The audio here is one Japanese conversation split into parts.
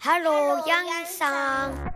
ハロー、ヤンさん。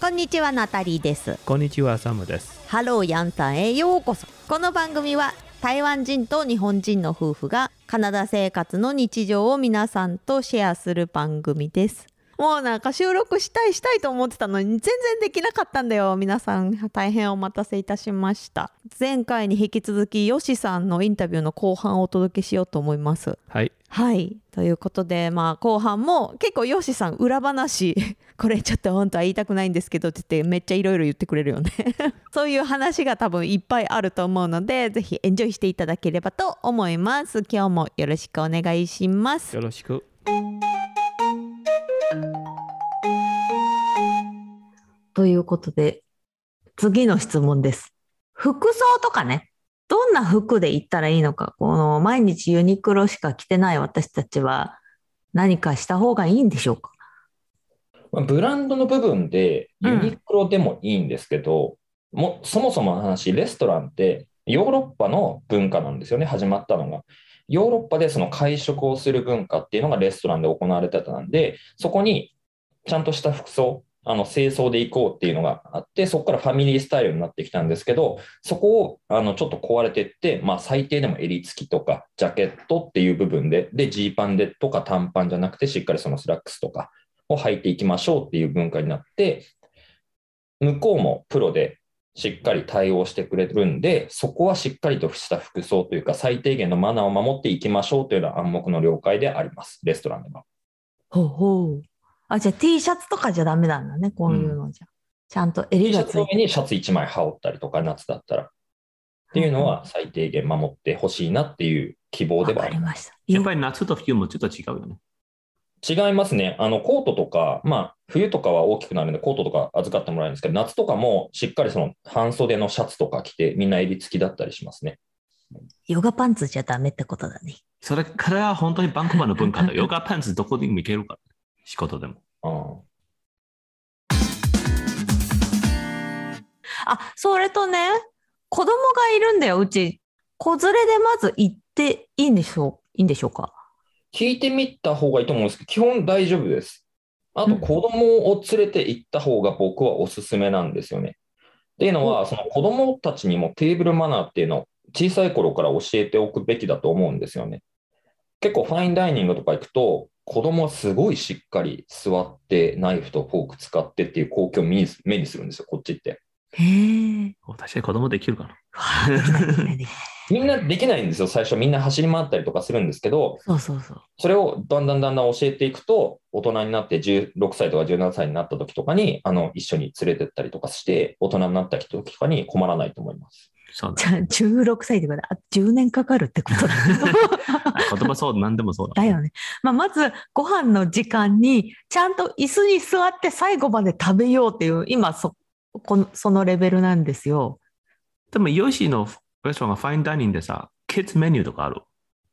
こんにちはナタリーです。こんにちは、サムです。ハローヤンさんへようこそ。この番組は台湾人と日本人の夫婦がカナダ生活の日常を皆さんとシェアする番組ですもうなんか収録したいしたいと思ってたのに全然できなかったんだよ皆さん大変お待たせいたしました前回に引き続きヨシさんのインタビューの後半をお届けしようと思いますはい。はい。ということで、まあ、後半も結構、ヨッシーさん、裏話、これちょっと本当は言いたくないんですけどって言って、めっちゃいろいろ言ってくれるよね。そういう話が多分いっぱいあると思うので、ぜひエンジョイしていただければと思います。今日もよろしくお願いします。よろしく。ということで、次の質問です。服装とかね、どんな服で行ったらいいのか、この毎日ユニクロしか着てない私たちは何かした方がいいんでしょうか。まあブランドの部分でうん。ユニクロでもいいんですけど、もそもそもの話、レストランってヨーロッパの文化なんですよね、始まったのが。ヨーロッパでその会食をする文化っていうのがレストランで行われてたんで、そこにちゃんとした服装、あの正装で行こうっていうのがあって、そこからファミリースタイルになってきたんですけど、そこをあのちょっと壊れてって、まあ、最低でも襟付きとかジャケットっていう部分で、で、ジーパンでとか短パンじゃなくて、しっかりそのスラックスとかを履いていきましょうっていう文化になって、向こうもプロでしっかり対応してくれるんで、そこはしっかりとした服装というか、最低限のマナーを守っていきましょうというのは暗黙の了解であります、レストランでは。ほうほう。あ、じゃあ T シャツとかじゃダメなんだね、こういうのじゃ。ちゃんと T 襟シャツのがついて。上にシャツ1枚羽織ったりとか、夏だったら。っていうのは最低限守ってほしいなっていう希望でわはありまかりました。やっぱり夏と冬もちょっと違うよね。す。違いますね。あの、コートとか、まあ、冬とかは大きくなるんで、コートとか預かってもらえるんですけど、夏とかもしっかりその半袖のシャツとか着て、みんな襟付きだったりしますね。ヨガパンツじゃダメってことだね。それから本当にバンクーバーの文化だ。ヨガパンツどこでも行けるから。仕事でも。ああ、それとね、子供がいるんだよ、うち。子連れでまず行っていいんでしょう、いいんでしょうか？聞いてみた方がいいと思うんですけど、基本大丈夫です。あと、うん子供を連れて行った方が僕はおすすめなんですよね。っていうのは、その子供たちにもテーブルマナーっていうのを小さい頃から教えておくべきだと思うんですよね。結構ファインダイニングとか行くと、子供はすごいしっかり座ってナイフとフォーク使ってっていう光景を目に目にするんですよ、こっちって。へえ。私は子供できるかな。みんなできないんですよ、最初みんな走り回ったりとかするんですけど、そうそうそう。それをだんだんだんだん教えていくと、大人になって16歳とか17歳になった時とかに、あの、一緒に連れてったりとかして、大人になった時とかに困らないと思います。そうじゃあ、16歳ってことあ、10年かかるってことだ。だ。言葉そう、何でもそうだ。だよね。まあ、まず、ご飯の時間に、ちゃんと椅子に座って最後まで食べようっていう、今そ、このそのレベルなんですよ。でも、ヨシのレストランがファインダイニングでさ、キッズメニューとかある？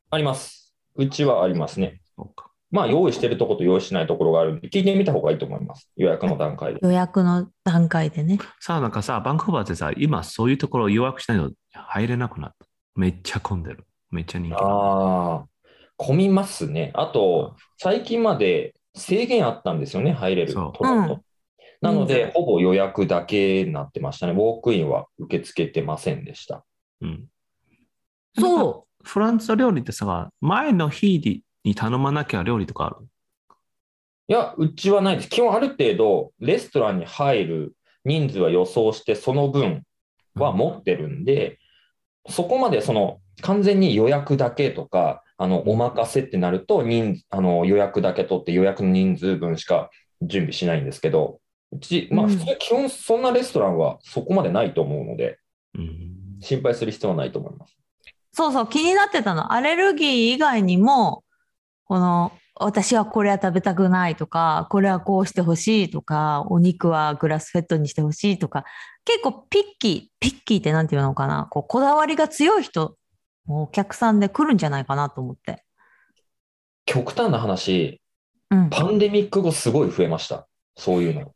あります。うちはありますね。そうかまあ、用意してるところと用意しないところがあるんで、聞いてみた方がいいと思います。予約の段階で。予約の段階でね。さあ、なんかさ、バンクーバーってさ、今そういうところ予約しないと入れなくなった。めっちゃ混んでる。めっちゃ人気。ああ、混みますね。あと、最近まで制限あったんですよね、入れるそうトロント。うんなので、うんほぼ予約だけになってましたね。ウォークインは受け付けてませんでした。うん。そフランス料理ってさ、前の日に頼まなきゃ料理とかある？いや、うちはないです。基本ある程度、レストランに入る人数は予想して、その分は持ってるんで、そこまでその完全に予約だけとか、あの、お任せってなると、人あの予約だけ取って予約の人数分しか準備しないんですけど、うち、まあうん普通、基本そんなレストランはそこまでないと思うので、うん。心配する必要はないと思います。そうそう、気になってたの。アレルギー以外にも、この、私はこれは食べたくないとか、これはこうしてほしいとか、お肉はグラスフェットにしてほしいとか、結構ピッキー、ピッキーってなんていうのかな、こう、こだわりが強い人、お客さんで来るんじゃないかなと思って。極端な話、うん。パンデミック後すごい増えました。そういうの。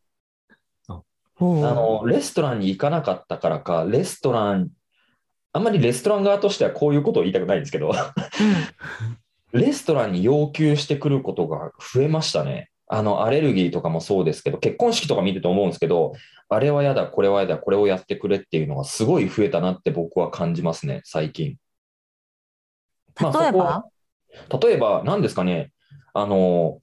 あの、レストランに行かなかったからか、レストランあんまりレストラン側としてはこういうことを言いたくないんですけど、レストランに要求してくることが増えましたね。あの、アレルギーとかもそうですけど、結婚式とか見てて思うんですけど、あれは嫌だ、これは嫌だ、これをやってくれっていうのがすごい増えたなって僕は感じますね、最近。まあ例えばそこは例えば、何ですかね、あの、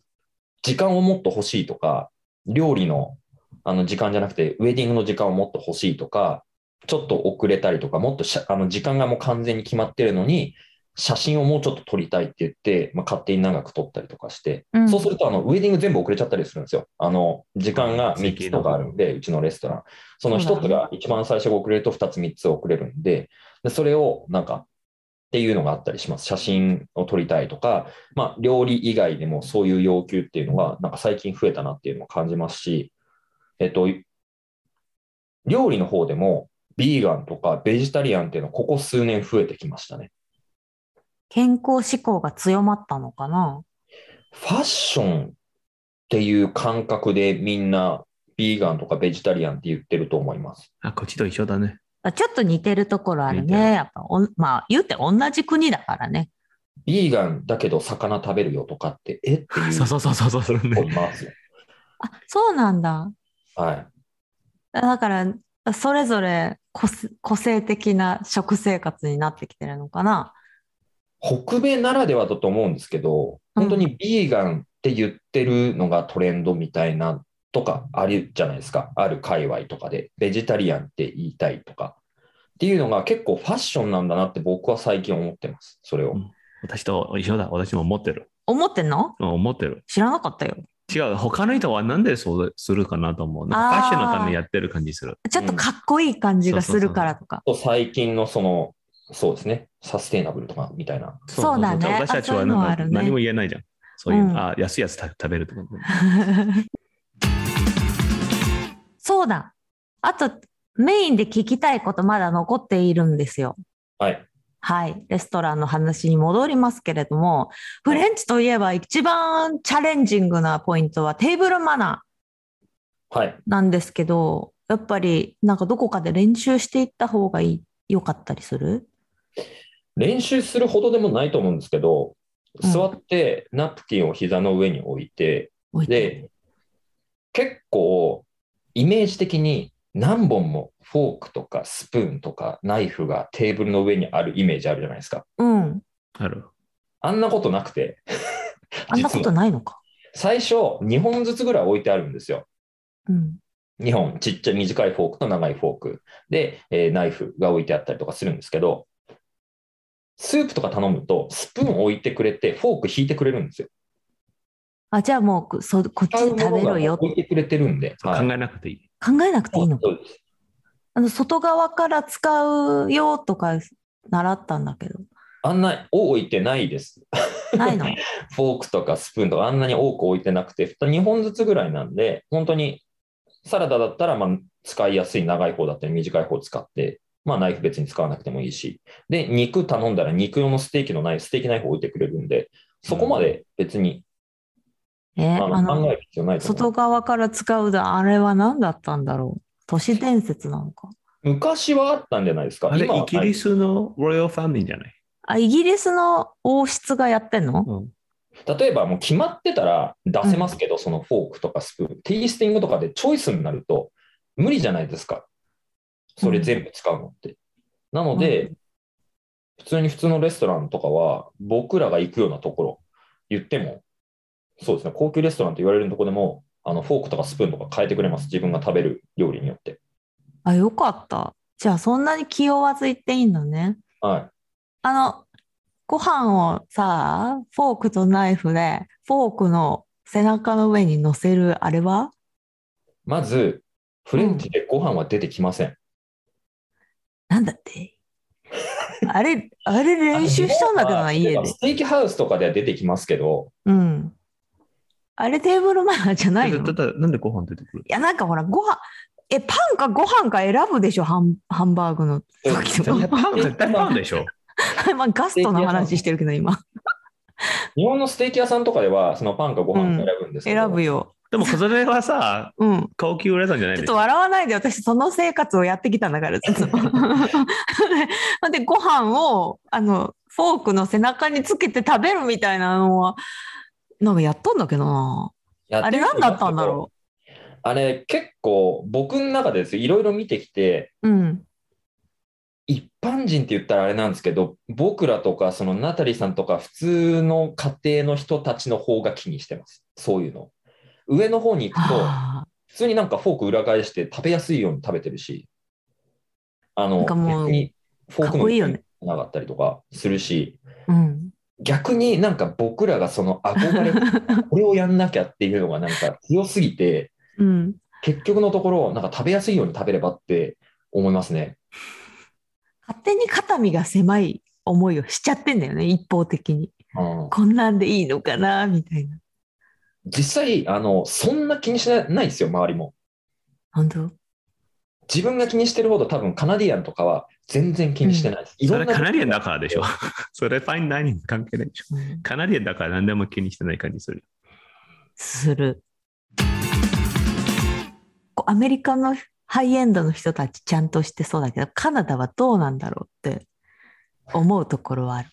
時間をもっと欲しいとか、料理のあの時間じゃなくて、ウェディングの時間をもっと欲しいとか、ちょっと遅れたりとか、もっとしゃあの時間がもう完全に決まってるのに、写真をもうちょっと撮りたいって言って、まあ、勝手に長く撮ったりとかして、うんそうするとあのウェディング全部遅れちゃったりするんですよ。あの時間が3つとかあるんで、うちのレストラン。その1つが一番最初が遅れると2つ、3つ遅れるんで、でそれをなんかっていうのがあったりします。写真を撮りたいとか、まあ、料理以外でもそういう要求っていうのが、なんか最近増えたなっていうのを感じますし、えっと、料理の方でも、ビーガンとかベジタリアンっていうのはここ数年増えてきましたね。健康志向が強まったのかな？ファッションっていう感覚でみんなビーガンとかベジタリアンって言ってると思います。あ、こっちと一緒だね。あちょっと似てるところある似てるね。やっぱおん、まあ、言うて同じ国だからね。ビーガンだけど魚食べるよとかって、え？っていう そうそうそうそうそう。子いますよ。あ、そうなんだ。はい。だから、それぞれ個性個性的な食生活になってきてるのかな？北米ならではだと思うんですけど、うん本当にビーガンって言ってるのがトレンドみたいなとかあるじゃないですか。ある界隈とかで、ベジタリアンって言いたいとか。っていうのが結構ファッションなんだなって僕は最近思ってます。それを。うん私と一緒だ。私も持ってる。思ってんの？うん思ってる。知らなかったよ。違う。他の人はなんでそうするかなと思う。なんかファッションのためにやってる感じする。ちょっとかっこいい感じがするからとか。と最近のその、そうですね、サステイナブルとかみたいな。そうだね私たちはあそういうのはあるね何も言えないじゃん。そういう、うんあ、安いやつ食食べるとか。そうだ。あと、メインで聞きたいことまだ残っているんですよ。はい。はい。レストランの話に戻りますけれども、フレンチといえば一番チャレンジングなポイントはテーブルマナはい。ーなんですけど、やっぱりなんかどこかで練習していった方がいい、良かったりする？練習するほどでもないと思うんですけど、うん座ってナプキンを膝の上に置いて、置いてで、結構イメージ的に何本もフォークとかスプーンとかナイフがテーブルの上にあるイメージあるじゃないですか。うん。ある。あんなことなくて、あんなことないのか。最初2本ずつぐらい置いてあるんですよ。うん。2本、ちっちゃい短いフォークと長いフォークで、えーナイフが置いてあったりとかするんですけど、スープとか頼むと、スプーン置いてくれて、フォーク引いてくれるんですよ。あ、じゃあもうそこっちで食べろよ。置いてくれてるんで。はい考えなくていい。考えなくていいのそうですあの外側から使うよとか習ったんだけど。あんな置いてないです。ないの？フォークとかスプーンとかあんなに多く置いてなくて、2本ずつぐらいなんで、本当にサラダだったらまあ使いやすい長い方だったり短い方を使って、まあナイフ別に使わなくてもいいし、で、肉頼んだら肉用のステーキのナイフ、ステーキナイフ置いてくれるんで、そこまで別に、えあのあの考える必要ないと思う。外側から使うだあれは何だったんだろう？都市伝説なのか？昔はあったんじゃないですか？あれ、イギリスのロイヤルファミリーじゃない、あイギリスの王室がやってんの？うん、例えばもう決まってたら出せますけど、そのフォークとかスプーン、テイスティングとかでチョイスになると無理じゃないですか？それ全部使うのって。なので、う普通に普通のレストランとかは、僕らが行くようなところ、言っても、そうですね、高級レストランと言われるところでも、あのフォークとかスプーンとか変えてくれます。自分が食べる料理によって。あよかったじゃあそんなに気負わず言っていいんだねはい。あのご飯をさフォークとナイフでフォークの背中の上に乗せるあれは？まず、フレンチでご飯は出てきません。なんだって？あれあれ練習したんだけどな家でステーキハウスとかでは出てきますけど、うんあれテーブルマナーじゃないの？だなんでご飯出てくる？いやなんかほらご飯えパンかご飯か選ぶでしょ？ハンハンバーグの時とかパン、絶対パンでしょ。まあガストの話してるけど今日本のステーキ屋さんとかでは、そのパンかご飯を選ぶんですけど、選ぶよでも、それはさ、うん。高級レストランじゃないちょっと。笑わないで、私、その生活をやってきたんだから、ずっと。で、ご飯を、あの、フォークの背中につけて食べるみたいなのは、なんかやったんだけどな。あれ何だったんだろあれ結構僕の中でですよいろいろ見てきて、う。うん。一般人って言ったらあれなんですけど、僕らとかそのナタリーさんとか普通の家庭の人たちの方が気にしてます。そういうの。上の方に行くと、はあ普通になんかフォーク裏返して食べやすいように食べてるし、あの、逆にフォークのなかったりとかするし、うん。逆になんか僕らがその憧れ、これをやんなきゃっていうのがなんか強すぎて、うん。結局のところ、なんか食べやすいように食べればって思いますね。勝手に肩身が狭い思いをしちゃってんだよね、一方的に。うんこんなんでいいのかな、みたいな。実際、あの、そんな気にしないないですよ、周りも。本当？自分が気にしてるほど多分カナディアンとかは全然気にしてないです。いそろんカナディアンだからでしょ。それファインダイニング関係ないでしょ。うんカナディアンだから何でも気にしてない感じする。する。アメリカのハイエンドの人たちちゃんとしてそうだけど、カナダはどうなんだろうって思うところはある。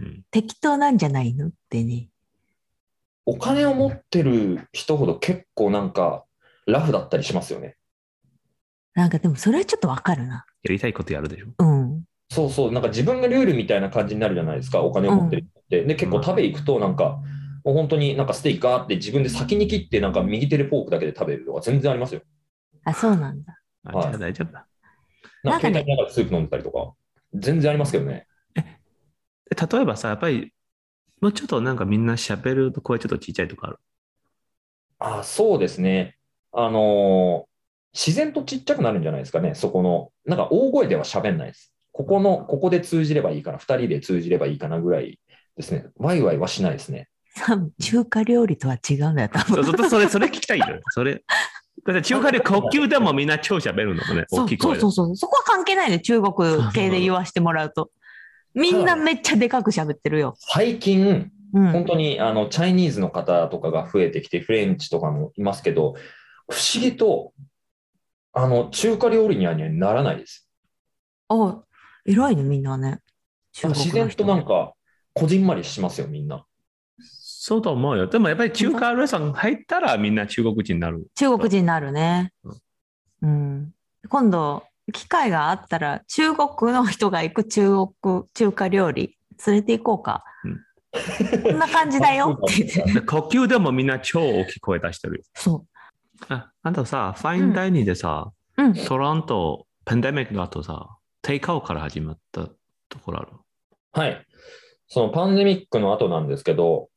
うん、適当なんじゃないのってね。お金を持ってる人ほど結構なんかラフだったりしますよね。なんかでもそれはちょっとわかるな。やりたいことやるでしょ。うん。そうそう、なんか自分がルールみたいな感じになるじゃないですか、お金を持ってる人って。で、結構食べ行くとなんか、もう本当になんかステーキガーって自分で先に切ってなんか右手でフォークだけで食べるとか全然ありますよ。あ、そうなんだ。あ、はいじゃあ大丈夫だ。なんかなんかね携帯見ながらスープ飲んでたりとか、全然ありますけどね。で例えばさ、やっぱり、もうちょっとなんかみんな喋る声ちょっとちっちゃいとかある。あそうですね。あのー自然とちっちゃくなるんじゃないですかね、そこの。なんか大声では喋んないです。ここの、ここで通じればいいかな、二人で通じればいいかなぐらいですね。ワイワイはしないですね。中華料理とは違うんだよ、多分。そうそれ、それ聞きたいよ。それ。だって中華で高級でもみんな超喋るのもね、そう大きい声でそうそう。そう。そこは関係ないね、中国系で言わしてもらうと。みんなめっちゃでかく喋ってるよ。最近、うん。本当にあのチャイニーズの方とかが増えてきて、フレンチとかもいますけど、不思議とあの中華料理にはならないです。あ、偉いね、みんなね。中なんか自然となんか、こじんまりしますよ、みんな。そうと思うよ。でもやっぱり中華レストラン入ったらみんな中国人になる。中国人になるね。うん。今度、機会があったら、中国の人が行く中国、中華料理、連れて行こうか。こんな感じだよって言って。で呼吸でもみんな超大きい声出してるよ。そああんたさ、ファインダイニングでさ、う。うん。トロント、パンデミックの後さ、テイクアウトから始まったところある。はい。そのパンデミックの後なんですけど、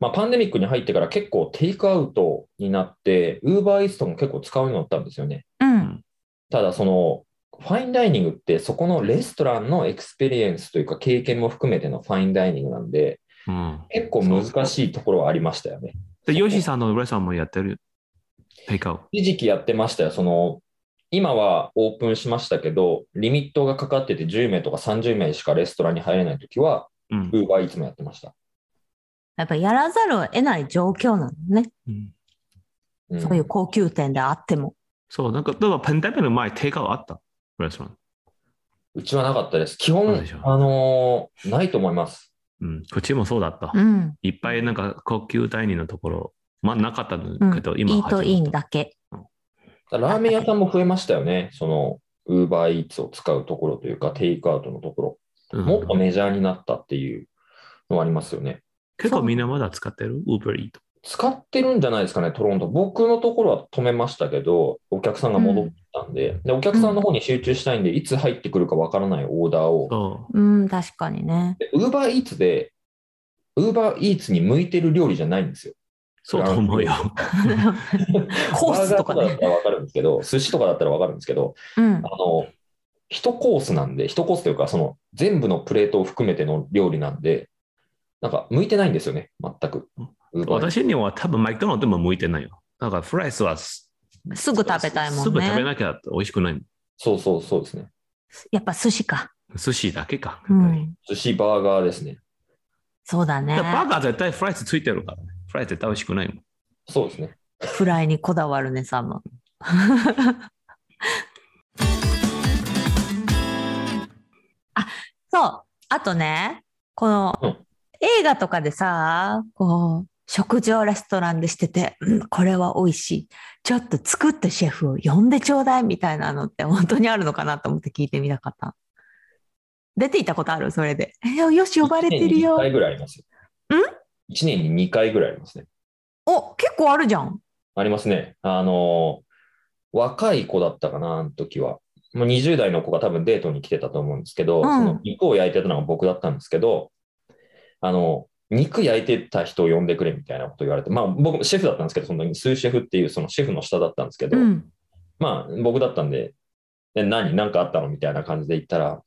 まあ、パンデミックに入ってから結構テイクアウトになって、ウーバーイーツとかも結構使うようになったんですよね。うん。ただ、その、 fine dining って、そこのレストランの experience というか、経験も含めての fine dining なんで、うん。結構難しいところはありましたよね。で、ヨシさんのレストランもやってる？テイクアウト。一時期やってましたよ。その、今はオープンしましたけど、リミットがかかってて10名とか30名しかレストランに入れないときは、うんウーバーイーツもやってました。やっぱやらざるを得ない状況なのね。うんうんそういう高級店であっても。そう、なんか、例えばパンデミックの前、テイクアウトあった？レストラン。うちはなかったです。基そ本あのーないと思います。うん。こっちもそうだった。うん。いっぱいなんか高級ダイニングのところ、まあなかったんうんだけど、今イートインだけ。ラーメン屋さんも増えましたよね。その、ウーバーイーツを使うところというか、テイクアウトのところ、もっとメジャーになったっていうのはありますよね。結構みんなまだ使ってる？ウーバーイート。使ってるんじゃないですかね、トロント。僕のところは止めましたけど、お客さんが戻ったんで、でお客さんの方に集中したいんで、いつ入ってくるかわからないオーダーを、そうん、確かにね。ウーバーイーツで、ウーバーイーツに向いてる料理じゃないんですよ。う、そうと思うよ。コースとかねバーガーとかだったらわかるんですけど、寿司とかだったらわかるんですけど、うんあ。の、一コースなんで、一コースというか、その全部のプレートを含めての料理なんで、なんか向いてないんですよね、全く。私には多分マクドナルドでも向いてないよ。だからフライスはすすぐ食べたいもんすぐ食べね。なきゃ美味しくないもん。そうそうそうですね。やっぱ寿司か。寿司だけか。うん。寿司バーガーですね。そうだねで。バーガー絶対フライスついてるからね。フライス絶対美味しくないもん。そうですね。フライにこだわるね、サム。あ、そう。あとね、この、うん映画とかでさ、こう、食事をレストランでしてて、うん、これは美味しい。ちょっと作ったシェフを呼んでちょうだいみたいなのって本当にあるのかなと思って聞いてみたかった。出ていたことある？それで。えよし、呼ばれてるよ1。年に2回ぐらいありますよ。ん？?1 年に2回ぐらいありますね。お、結構あるじゃん。ありますね。あの、若い子だったかな、あの時は。もう20代の子が多分デートに来てたと思うんですけど、うんその肉を焼いてたのが僕だったんですけど、あの、肉焼いてた人を呼んでくれみたいなこと言われて、まあ僕、シェフだったんですけど、そのスーシェフっていうそのシェフの下だったんですけど、うん。まあ僕だったんで、で何？何かあったの？みたいな感じで言ったら、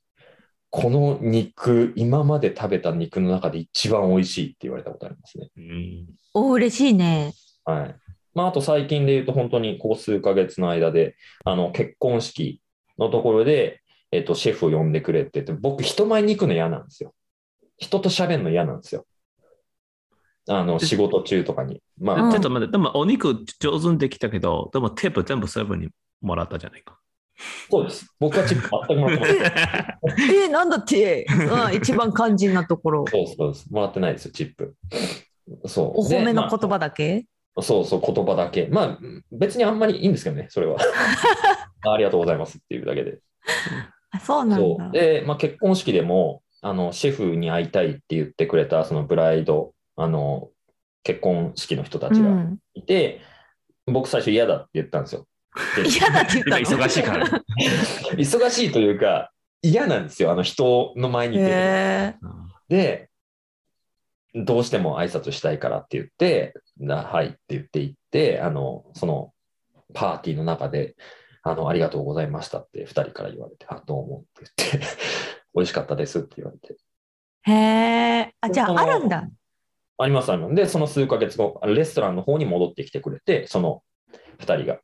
この肉、今まで食べた肉の中で一番美味しいって言われたことありますね。うんお、嬉しいね。はい。まあ、あと最近で言うと、本当にここ数ヶ月の間で、あの、結婚式のところで、えっと、シェフを呼んでくれって言って、僕、人前に行くの嫌なんですよ。人と喋るの嫌なんですよ。あの、仕事中とかに。まあ、うんちょっと待って、でもお肉上手にできたけど、でもテープ全部セブンにもらったじゃないか。そうです。僕はチップ全くもらってない。え、なんだって、うん、一番肝心なところ。そうそうです。もらってないですよ、チップ。そう。お褒めの言葉だけ、あそうそう、言葉だけ。まあ、別にあんまりいいんですけどね、それは。ありがとうございますっていうだけで。あそうなんそだう。。で、まあ、結婚式でも、あの、シェフに会いたいって言ってくれた、そのブライド、あの、結婚式の人たちがうん、いて、僕最初嫌だって言ったんですよ。で嫌だって言った忙しいから。忙しいというか、嫌なんですよ、あの人の前に出て。へで、どうしても挨拶したいからって言って、なはいって言って行って、あの、そのパーティーの中で、あの、ありがとうございましたって2人から言われて、あ、どうもって言って、美味しかったですって言われて。え。へえ。あ、じゃあ、あるんだ。ありますあります。で、その数ヶ月後、レストランの方に戻ってきてくれて、その2人が。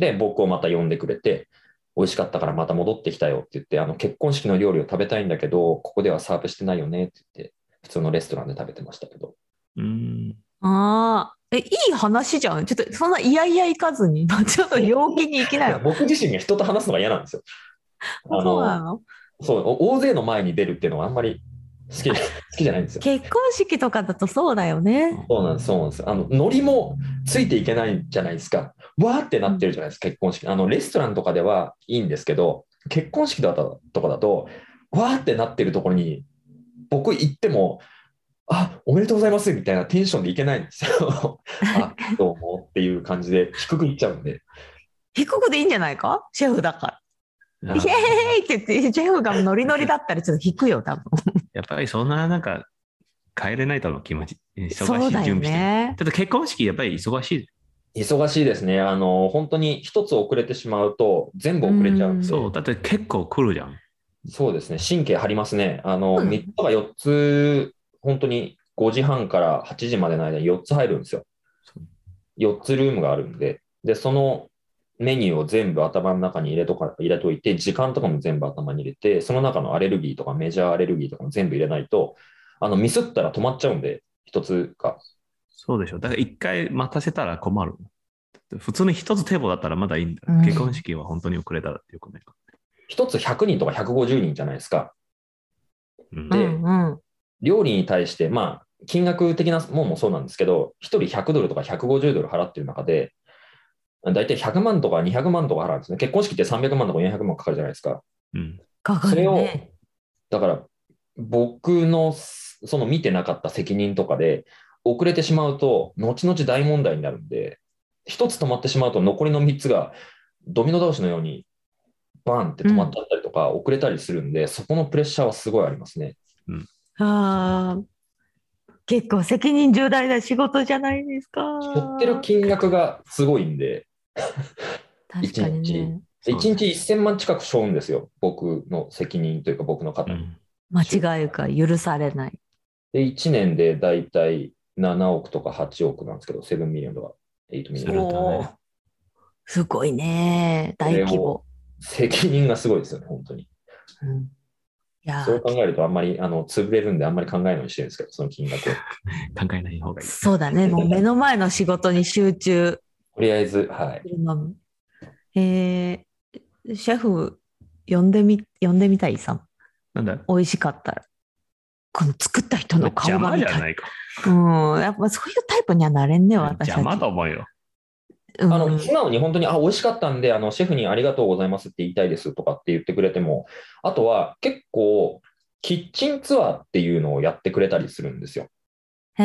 で、僕をまた呼んでくれて、美味しかったからまた戻ってきたよって言って、あの結婚式の料理を食べたいんだけど、ここではサーブしてないよねって言って、普通のレストランで食べてましたけど。うんああ。え、いい話じゃん。ちょっと、そんないやいや行かずに、ちょっと陽気に行きなよ。僕自身が人と話すのが嫌なんですよ。あそうなの？のそう、お大勢の前に出るっていうのはあんまり好き 好きじゃないんですよ。結婚式とかだとそうだよね。そうなんです、そうなんです。あの、ノリもついていけないじゃないですか。わーってなってるじゃないですか、結婚式。あの、レストランとかではいいんですけど、結婚式だととかだと、わーってなってるところに、僕行っても、あ、おめでとうございますみたいなテンションでいけないんですよ。あ、どうもっていう感じで低くいっちゃうんで。低くでいいんじゃないか？シェフだから。イエーイって言って、シェフがノリノリだったらちょっと引くよ、多分。やっぱりそんななんか帰れないとの気持ち。忙しい準備して。ね。だって結婚式やっぱり忙しい。忙しいですね。あの、本当に一つ遅れてしまうと、全部遅れちゃうんで。そう、だって結構来るじゃん。そうですね。神経張りますね。あの、うん3つか4つ、本当に5時半から8時までの間に4つ入るんですよそう。4つルームがあるんで、で、そのメニューを全部頭の中に入れとか、入れといて、時間とかも全部頭に入れて、その中のアレルギーとかメジャーアレルギーとかも全部入れないと、あの、ミスったら止まっちゃうんで、一つが。そうでしょ。だから一回待たせたら困る。普通に一つテーブルだったらまだいいんだ。うん結婚式は本当に遅れたらっていうことね。一つ100人とか150人じゃないですか。うんでうんうん。料理に対して、まあ、金額的なもんもそうなんですけど、1人100ドルとか150ドル払ってる中で、大体100万とか200万とか払うんですね。結婚式って300万とか400万かかるじゃないですか。うんかかそれをだから、僕のその見てなかった責任とかで、遅れてしまうと、後々大問題になるんで、一つ止まってしまうと、残りの3つがドミノ倒しのように、バンって止まっちゃったりとか、遅れたりするんで、そこのプレッシャーはすごいありますね。ああ。結構責任重大な仕事じゃないですか。取ってる金額がすごいんで、確かにね。そう1日1000万近く背負うんですよ。僕の責任というか、僕の方に。うん間違いが許されない。で、1年でだいたい7億とか8億なんですけど、7 million とか8 million。すごいね。大規模。責任がすごいですよね、本当に。うんやそう考えるとあんまりあの潰れるんであんまり考えないようにしてるんですけど、その金額を。考えない方がいい。そうだね。もう目の前の仕事に集中とりあえず、はい。えー、シェフ、呼んでみ、呼んでみたいさん。なんだ？美味しかったら。この作った人の顔邪が見たい。魔じゃないか。うん。やっぱそういうタイプにはなれんね、私たち。邪魔と思うよ。うんあの素直に本当に、あ、美味しかったんで、あのシェフにありがとうございますって言いたいですとかって言ってくれても、あとは結構、キッチンツアーっていうのをやってくれたりするんですよ。へ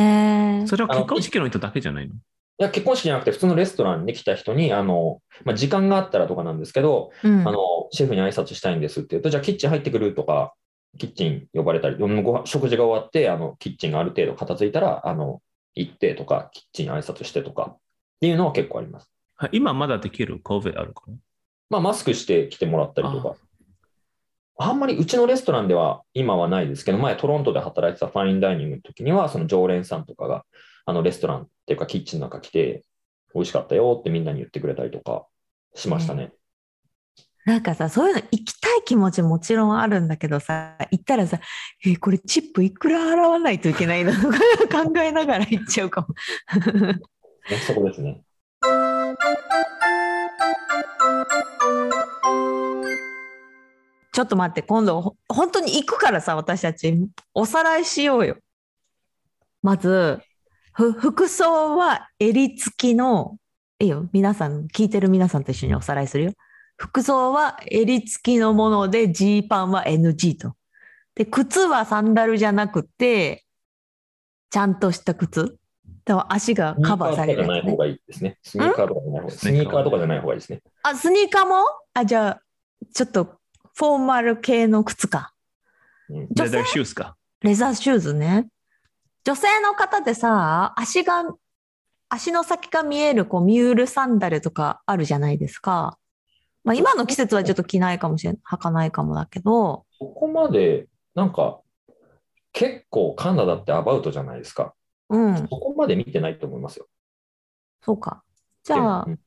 え。それは結婚式の人だけじゃないの？いや結婚式じゃなくて、普通のレストランに来た人に、あのまあ、時間があったらとかなんですけど、うんあの、シェフに挨拶したいんですって言うと、じゃあキッチン入ってくるとか、キッチン呼ばれたり、ご飯食事が終わって、あのキッチンがある程度片付いたら、あの行ってとか、キッチン挨拶してとかっていうのは結構あります。あ今まだできる ?COVID あるから。まあ、マスクして来てもらったりとか。あんまりうちのレストランでは今はないですけど、前トロントで働いてたファインダイニングの時には、その常連さんとかが、あのレストランっていうかキッチンの中来て、美味しかったよってみんなに言ってくれたりとかしましたね。なんかさ、そういうの行きたい気持ちもちろんあるんだけどさ、行ったらさ、えーこれチップいくら払わないといけないのとか考えながら行っちゃうかも。ねそこですね。ちょっと待って、今度、ほ本当に行くからさ、私たち、おさらいしようよ。まず、ふ服装は襟付きの、いいよ、皆さん、聞いてる皆さんと一緒におさらいするよ。服装は襟付きのもので、ジーパンは NG と。で、靴はサンダルじゃなくて、ちゃんとした靴。足がカバーされるねスニーカーとかじゃない方。がいいですね。スニーカーとかじゃない方がいい。スニーカーとかじゃない方がいいですね。あ、スニーカーも？あ、じゃあ、ちょっと、フォーマル系の靴か。うん女性？レザーシューズか。レザーシューズね。女性の方でさ、足が、足の先が見えるこうミュールサンダルとかあるじゃないですか。まあ今の季節はちょっと着ないかもしれない、履かないかもだけど、そこまで、なんか、結構カナダってアバウトじゃないですか。うん、そこまで見てないと思いますよ。そうか。じゃあう、ん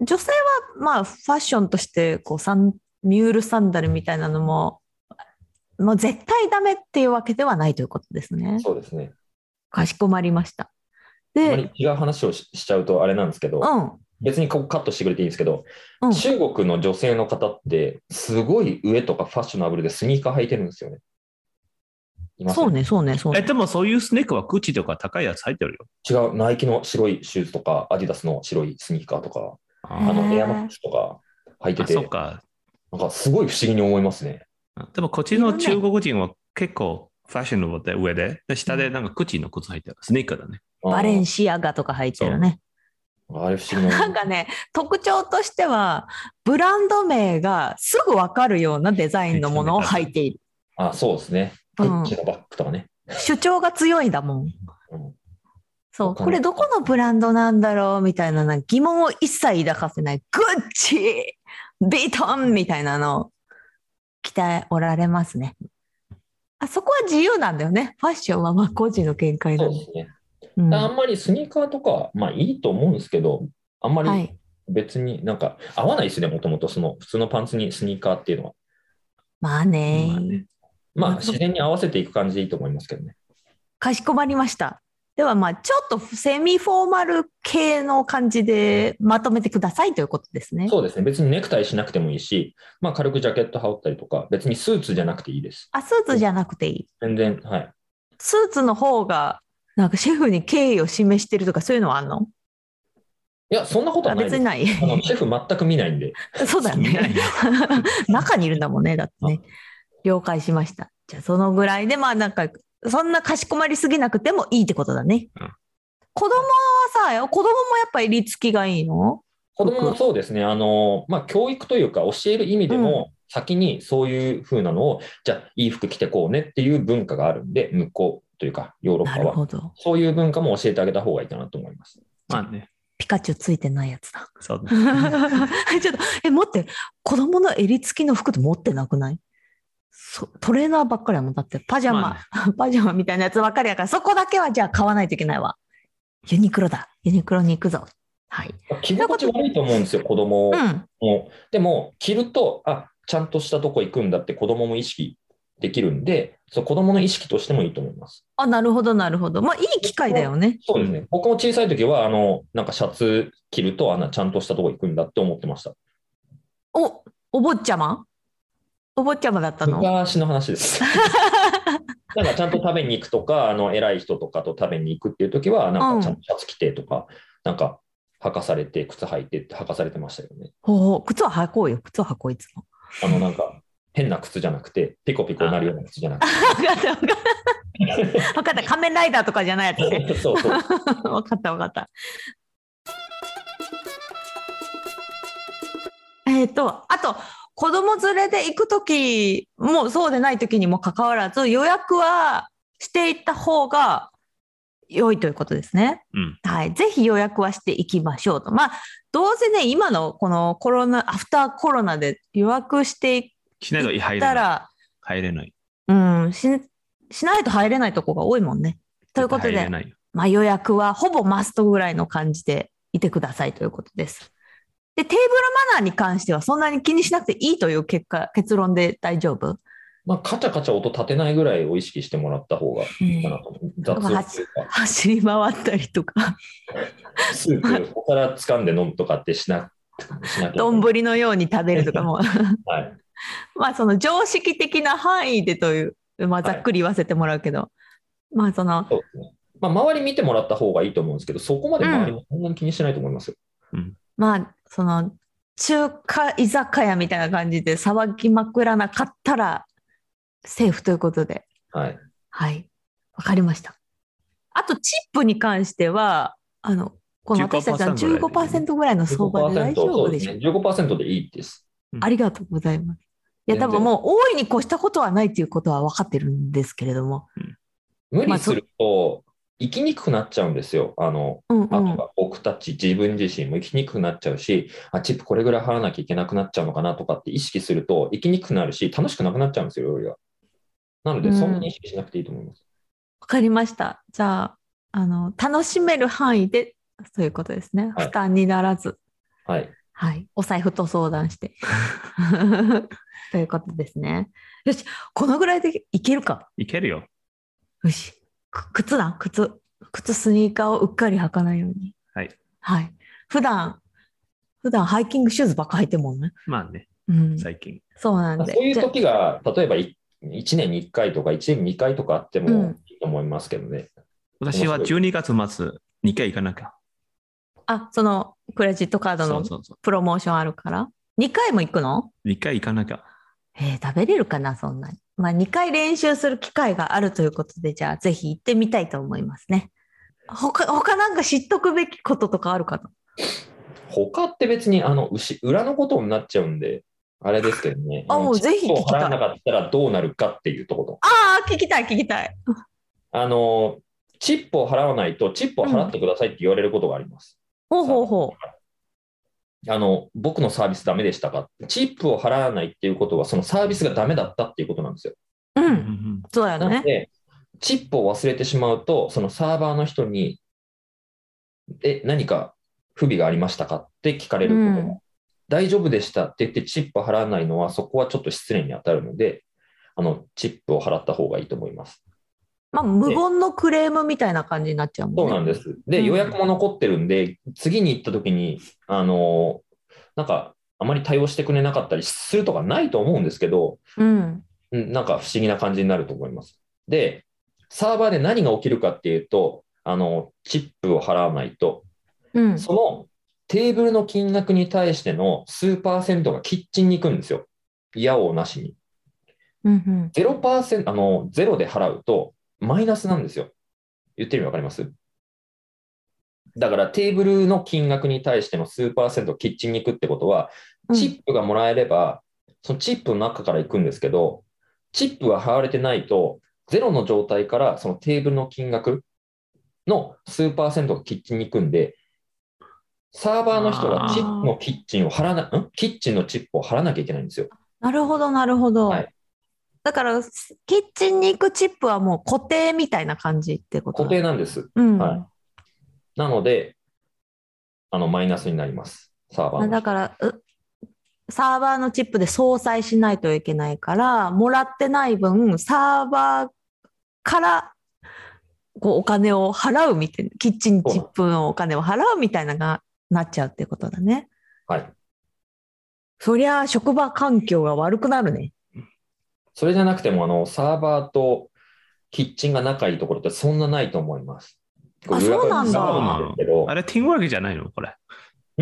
女性はまあファッションとしてこうサンミュールサンダルみたいなのも、もう絶対ダメっていうわけではないということですね。そうですね。かしこまりました。あまで、り違う話をししちゃうとあれなんですけど、うん、別にここカットしてくれていいんですけど、うん中国の女性の方って、すごい上とかファッショナブルでスニーカー履いてるんですよね。そうね、そうね、そうえ、ね。でもそういうスネークはグッチとか高いやつ入ってるよ。違う、ナイキの白いシューズとか、アディダスの白いスニーカーとか、あのエアマックスとか履いてあ、て、そうか。なんかすごい不思議に思いますね。でもこっちの中国人は結構ファッショナブルで上で、で下でなんかグッチの靴履いてる。スネーカーだね。バレンシシアガとか入ってるね。あれ不思議な。なんかね、特徴としては、ブランド名がすぐわかるようなデザインのものを履いている。あ、そうですね。うんグッチのバッグとかね。主張が強いんだもん。うんそう、これどこのブランドなんだろうみたいなな疑問を一切抱かせない。グッチビトンみたいなのを着ておられますね。あそこは自由なんだよね。ファッションはまあ個人の見解なんで。そうですね。うんあんまりスニーカーとか、まあいいと思うんですけど、あんまりはい。別になんか合わないですね、もともとその普通のパンツにスニーカーっていうのは。まあね。まあねまあ自然に合わせていく感じでいいと思いますけどね。かしこまりました。ではまあちょっとセミフォーマル系の感じでまとめてくださいということですね。そうですね。別にネクタイしなくてもいいし、まあ軽くジャケット羽織ったりとか、別にスーツじゃなくていいです。あ、スーツじゃなくていい。全然、はい。スーツの方がなんかシェフに敬意を示してるとかそういうのはあんの？いや、そんなことあはない。別にない。あのシェフ全く見ないんで。そうだよね。中にいるんだもんね、だってね。了解しました。じゃあそのぐらいで、まあなんか、そんなかしこまりすぎなくてもいいってことだね。うん子供はさ、子供もやっぱ襟付きがいいの？子供もそうですね。あの、まあ教育というか教える意味でも、先にそういう風なのを、じゃあいい服着てこうねっていう文化があるんで、向こうというかヨーロッなパは。そういう文化も教えてあげた方がいいかなと思います。まあね。ピカチュウついてないやつだ。そうね。ちょっと、え、待って、子供の襟付きの服って持ってなくない？そトレーナーばっかりやもん。だって、パジャマ、まあ パジャマみたいなやつばっかりやから、そこだけはじゃあ買わないといけないわ。ユニクロだ。ユニクロに行くぞ。はい。着心地悪いと思うんですよ、子供うん。も。でも、着ると、あ、ちゃんとしたとこ行くんだって子供も意識できるんで、そう子供の意識としてもいいと思います。あ、なるほど、なるほど。まあ、いい機会だよね。そうですね。僕も小さい時は、あの、なんかシャツ着ると、あんなちゃんとしたとこ行くんだって思ってました。お、お坊ちゃま？お坊ちゃまだったの？昔の話です。なんかちゃんと食べに行くとか、あの偉い人とかと食べに行くっていう時は、なんかちゃんとシャツ着てとか、なんか履かされて、靴履いてって履かされてましたよね。ほうほう靴は履こうよ。靴は履こう、いつも。あのなんか変な靴じゃなくて、ピコピコなるような靴じゃなく分かった、分かった。仮面ライダーとかじゃないやつ。そうそう。分かった、分かった。えっ、と、あと、子供連れで行くときもそうでないときにもかかわらず予約はしていった方が良いということですね。うん。はい。ぜひ予約はしていきましょうと。まあ、どうせね、今のこのコロナ、アフターコロナで予約していっ。たら、入れない。うん、し、しないと入れないとこが多いもんね。ということで。まあ、予約はほぼマストぐらいの感じでいてくださいということです。で、テーブルマナーに関してはそんなに気にしなくていいという結果、結論で大丈夫？まあ、カチャカチャ音立てないぐらいを意識してもらった方がいいかなと思う。雑音走り回ったりとか、スープ、お皿掴んで飲むとかってしなしなきゃ。丼のように食べるとかも、はい。まあその常識的な範囲でという、まあざっくり言わせてもらうけど、まあその、そうですね。まあ、周り見てもらった方がいいと思うんですけど、そこまで周りもそんなに気にしてないと思いますよ。まあその中華居酒屋みたいな感じで騒ぎまくらなかったらセーフということで。はい。はい。わかりました。あと、チップに関しては、あの、この私たちは15%ぐらいの相場で大丈夫でしょう。15%でいいです。ありがとうございます。いや、多分もう大いに越したことはないということは分かってるんですけれども。無理すると、生きにくくなっちゃうんですよ。あの、うんうん。あとは僕たち自分自身も生きにくくなっちゃうし、あ、チップこれぐらい払わなきゃいけなくなっちゃうのかなとかって意識すると、生きにくくなるし、楽しくなくなっちゃうんですよ、料理が。なので、うんそんなに意識しなくていいと思います。わかりました。じゃあ、あの、楽しめる範囲で、ということですね。はい負担にならず。はい。はい。お財布と相談して。ということですね。よし、このぐらいでいけるか。いけるよ。よし。く靴だ、靴。靴、スニーカーをうっかり履かないように。はい。はい。普段、普段ハイキングシューズばっか履いてるもんね。まあね、うん。最近。そうなんで。そういう時が、例えばい1年に1回とか1年に2回とかあってうんもいいと思いますけどね。私は12月末、2回行かなきゃ。あ、そのクレジットカードのそうそうそプロモーションあるから。2回も行くの？う。2回行かなきゃ。えー食べれるかな、そんなに。まあ、2回練習する機会があるということで、じゃあ、ぜひ行ってみたいと思いますね。他、他なんか知っとくべきこととかあるかな？他って別にあの牛裏のことになっちゃうんで、あれですけどね。のあもうぜひ聞きたいチップを払わなかったらどうなるかっていうところ。ああ、聞きたい、聞きたい。あの、チップを払わないと、チップを払ってくださいって言われることがあります。ほうほうほあの、僕のサービスダメでしたか？チップを払わないっていうことは、そのサービスがダメだったっていうことなんですよ。う。んんそうやね。なので、チップを忘れてしまうと、そのサーバーの人に、え、何か不備がありましたか？って聞かれることが、うん大丈夫でしたって言ってチップを払わないのは、そこはちょっと失礼に当たるので、あの、チップを払った方がいいと思います。まあ、無言のクレームみたいな感じになっちゃうもんね。そうなんです。で、うん予約も残ってるんで、次に行った時に、あの、なんか、あまり対応してくれなかったりするとかないと思うんですけど、うん。うんなんか不思議な感じになると思います。で、サーバーで何が起きるかっていうと、あの、チップを払わないと、うん。そのテーブルの金額に対しての数パーセントがキッチンに行くんですよ。いやおうなしに。うん。0%、あの、ゼロで払うとマイナスなんですよ。言ってる意味わかります？だからテーブルの金額に対しての数パーセントキッチンに行くってことは、うんチップがもらえれば、そのチップの中から行くんですけど、チップが払われてないと、ゼロの状態からそのテーブルの金額の数パーセントがキッチンに行くんで、サーバーの人がチップのキッチンを払わな、ん？キッチンのチップを払わなきゃいけないんですよ。なるほど、なるほど。はいだから、キッチンに行くチップはもう固定みたいな感じってこと固定なんです。うん。はいなので、あの、マイナスになります。サーバーだから、うサーバーのチップで相殺しないといけないから、もらってない分、サーバーからこうお金を払うみたいな、キッチンチップのお金を払うみたいなのがなっちゃうってことだね。はい。そりゃ職場環境が悪くなるね。それじゃなくても、あの、サーバーとキッチンが仲いいところってそんなないと思います。あそうなんだ。あれ、ティーンワークじゃないの？これ。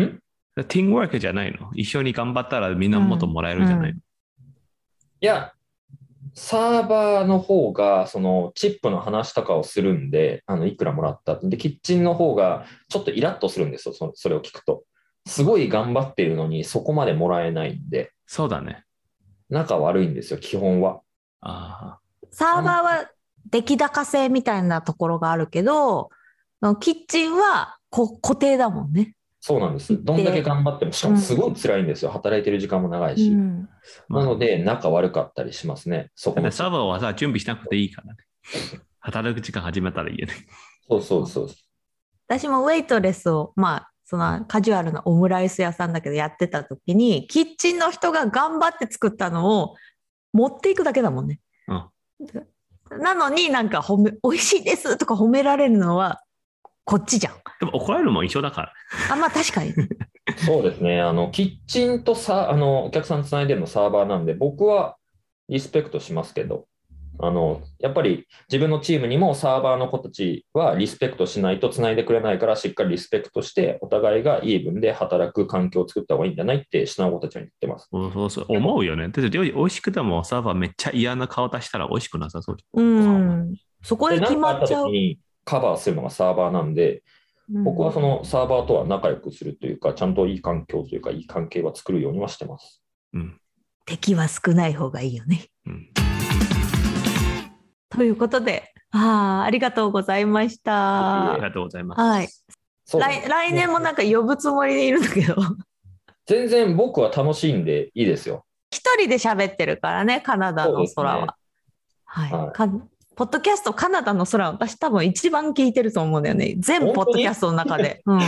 ん？ティーンワークじゃないの？一緒に頑張ったらみんなもっともらえるじゃないの、いや、サーバーの方が、そのチップの話とかをするんで、あのいくらもらった。で、キッチンの方がちょっとイラッとするんですよ、そそれを聞くと。すごい頑張っているのに、そこまでもらえないんで、そうだね。仲悪いんですよ、基本は。あサーバーは出来高制みたいなところがあるけど、キッチンはこ固定だもんね。そうなんです。どんだけ頑張っても、しかもすごい辛いんですよ、働いてる時間も長いし。うんあ。なので、仲悪かったりしますね、そこサーバーはさ、準備しなくていいからね。働く時間始めたらいいよね。そうそうそう。私もウェイトレスを、まあ、そのカジュアルなオムライス屋さんだけどやってた時に、キッチンの人が頑張って作ったのを持っていくだけだもんね。うんなのになんか褒め、美味しいですとか褒められるのはこっちじゃん。でも怒られるのも一緒だから。あ、まあ確かに。そうですね。あの、キッチンとさ、あの、お客さんつないでるのサーバーなんで、僕はリスペクトしますけど、あの、やっぱり自分のチームにもサーバーの子たちはリスペクトしないとつないでくれないから、しっかりリスペクトして、お互いがイーブンで働く環境を作った方がいいんじゃないって、下の子たちは言ってます。そうそうそう思うよね。だって料理美味しくてもサーバーめっちゃ嫌な顔出したら美味しくなさそうじうん。そこでで、決まっちゃう時。にカバーするのがサーバーなんで、僕はそのサーバーとは仲良くするというか、ちゃんといい環境というか、いい関係は作るようにはしてます。うん。敵は少ない方がいいよね。うん。ということで、ああ、ありがとうございましありた。がとうございます。はい。そうなんです来来年もなんか呼ぶつもりでいるんだけど、全然僕は楽しいんでいいですよ。一人で喋ってるからね、カナダの空そうですねは。はい、はいかポッドキャストカナダの空、私多分一番聞いてると思うんだよね。全ポッドキャストの中で。うん。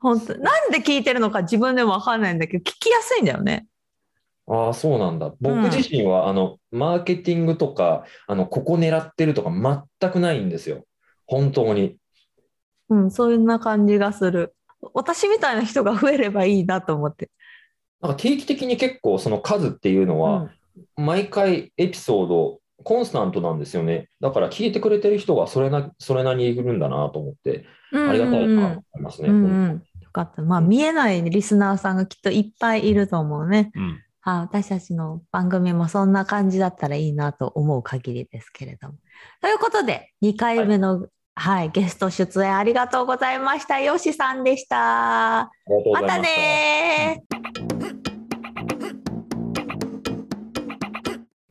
本当なんで聞いてるのか自分でもわかんないんだけど、聞きやすいんだよね。ああ、そうなんだ。僕自身は、あの、マーケティングとか、あの、ここ狙ってるとか全くないんですよ。本当に。うん、そんな感じがする。私みたいな人が増えればいいなと思って。なんか定期的に結構その数っていうのは、毎回エピソード、コンスタントなんですよね。だから聞いてくれてる人がそれな、それなりにいるんだなと思って、うん、ありがたいうんうなんと思いますね。うんうんよかった。まあ、見えないリスナーさんがきっといっぱいいると思うね。うん。はい、私たちの番組もそんな感じだったらいいなと思う限りですけれども。ということで、2回目の、はい、ゲスト出演ありがとうございました。よしさんでした。またいました。ね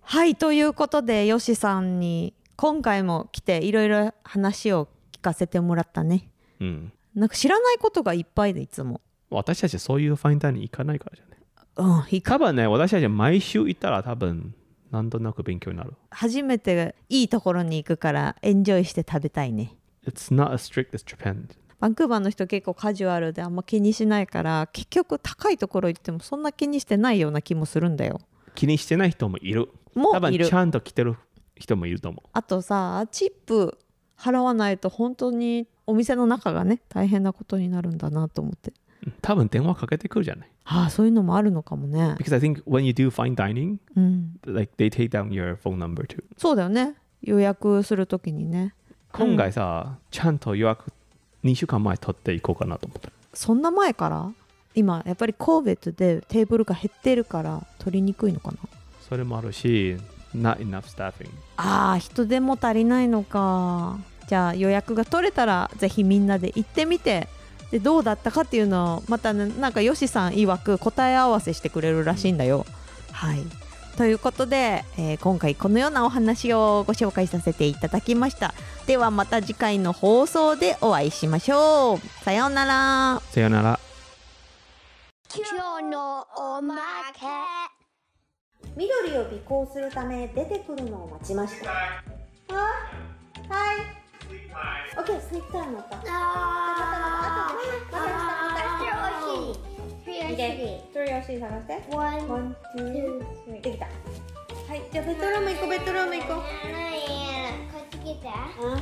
はいということでよしさんに今回も来ていろいろ話を聞かせてもらったねうん。なんか知らないことがいっぱいでいつも私たちそういうファインダーに行かないからじゃね。うんいか多分ね、私たち毎週行ったら多分、なんとなく勉強になる。初めていいところに行くからエンジョイして食べたいね It's not as strict as Japan. バンクーバーの人結構カジュアルであんま気にしないから結局高いところ行ってもそんな気にしてないような気もするんだよ気にしてない人もいる。もう多分ちゃんと来てる人もいると思う。あとさチップ払わないと本当にお店の中がね大変なことになるんだなと思ってうん多分電話かけてくるじゃない。ああそういうのもあるのかもね。Because I think when you do fine dining, うん、like they take down your phone number too. そうだよね。予約するときにね。今回さ、ちゃんと予約2週間前取っていこうかなと思った。そんな前から？今やっぱり COVID でテーブルが減ってるから取りにくいのかな？それもあるし、not enough staffing. あー人手も足りないのか。じゃあ予約が取れたらぜひみんなで行ってみてでどうだったかっていうのをまたねなんかよしさん曰く答え合わせしてくれるらしいんだよ。はいということで、えー今回このようなお話をご紹介させていただきましたではまた次回の放送でお会いしましょうさようならさよなら。今日のおまけ緑を尾行するため出てくるのを待ちました。あ？はい。オッケー、スイッターになった。あーまたまたまたまたまた私美味しい three. それよし探して One, One, two, two, three できたはいじゃあベッドルーム行こうベッドルーム行こうこっち来て。うん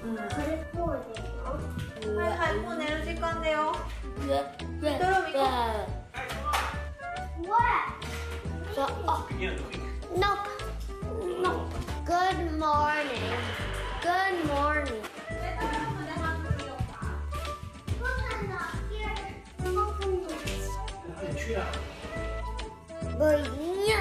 これこうでよ。はいはいもう寝る時間だよベッドルーム行こ What? So, oh, no, no. Good morning. Good morning. Boinha.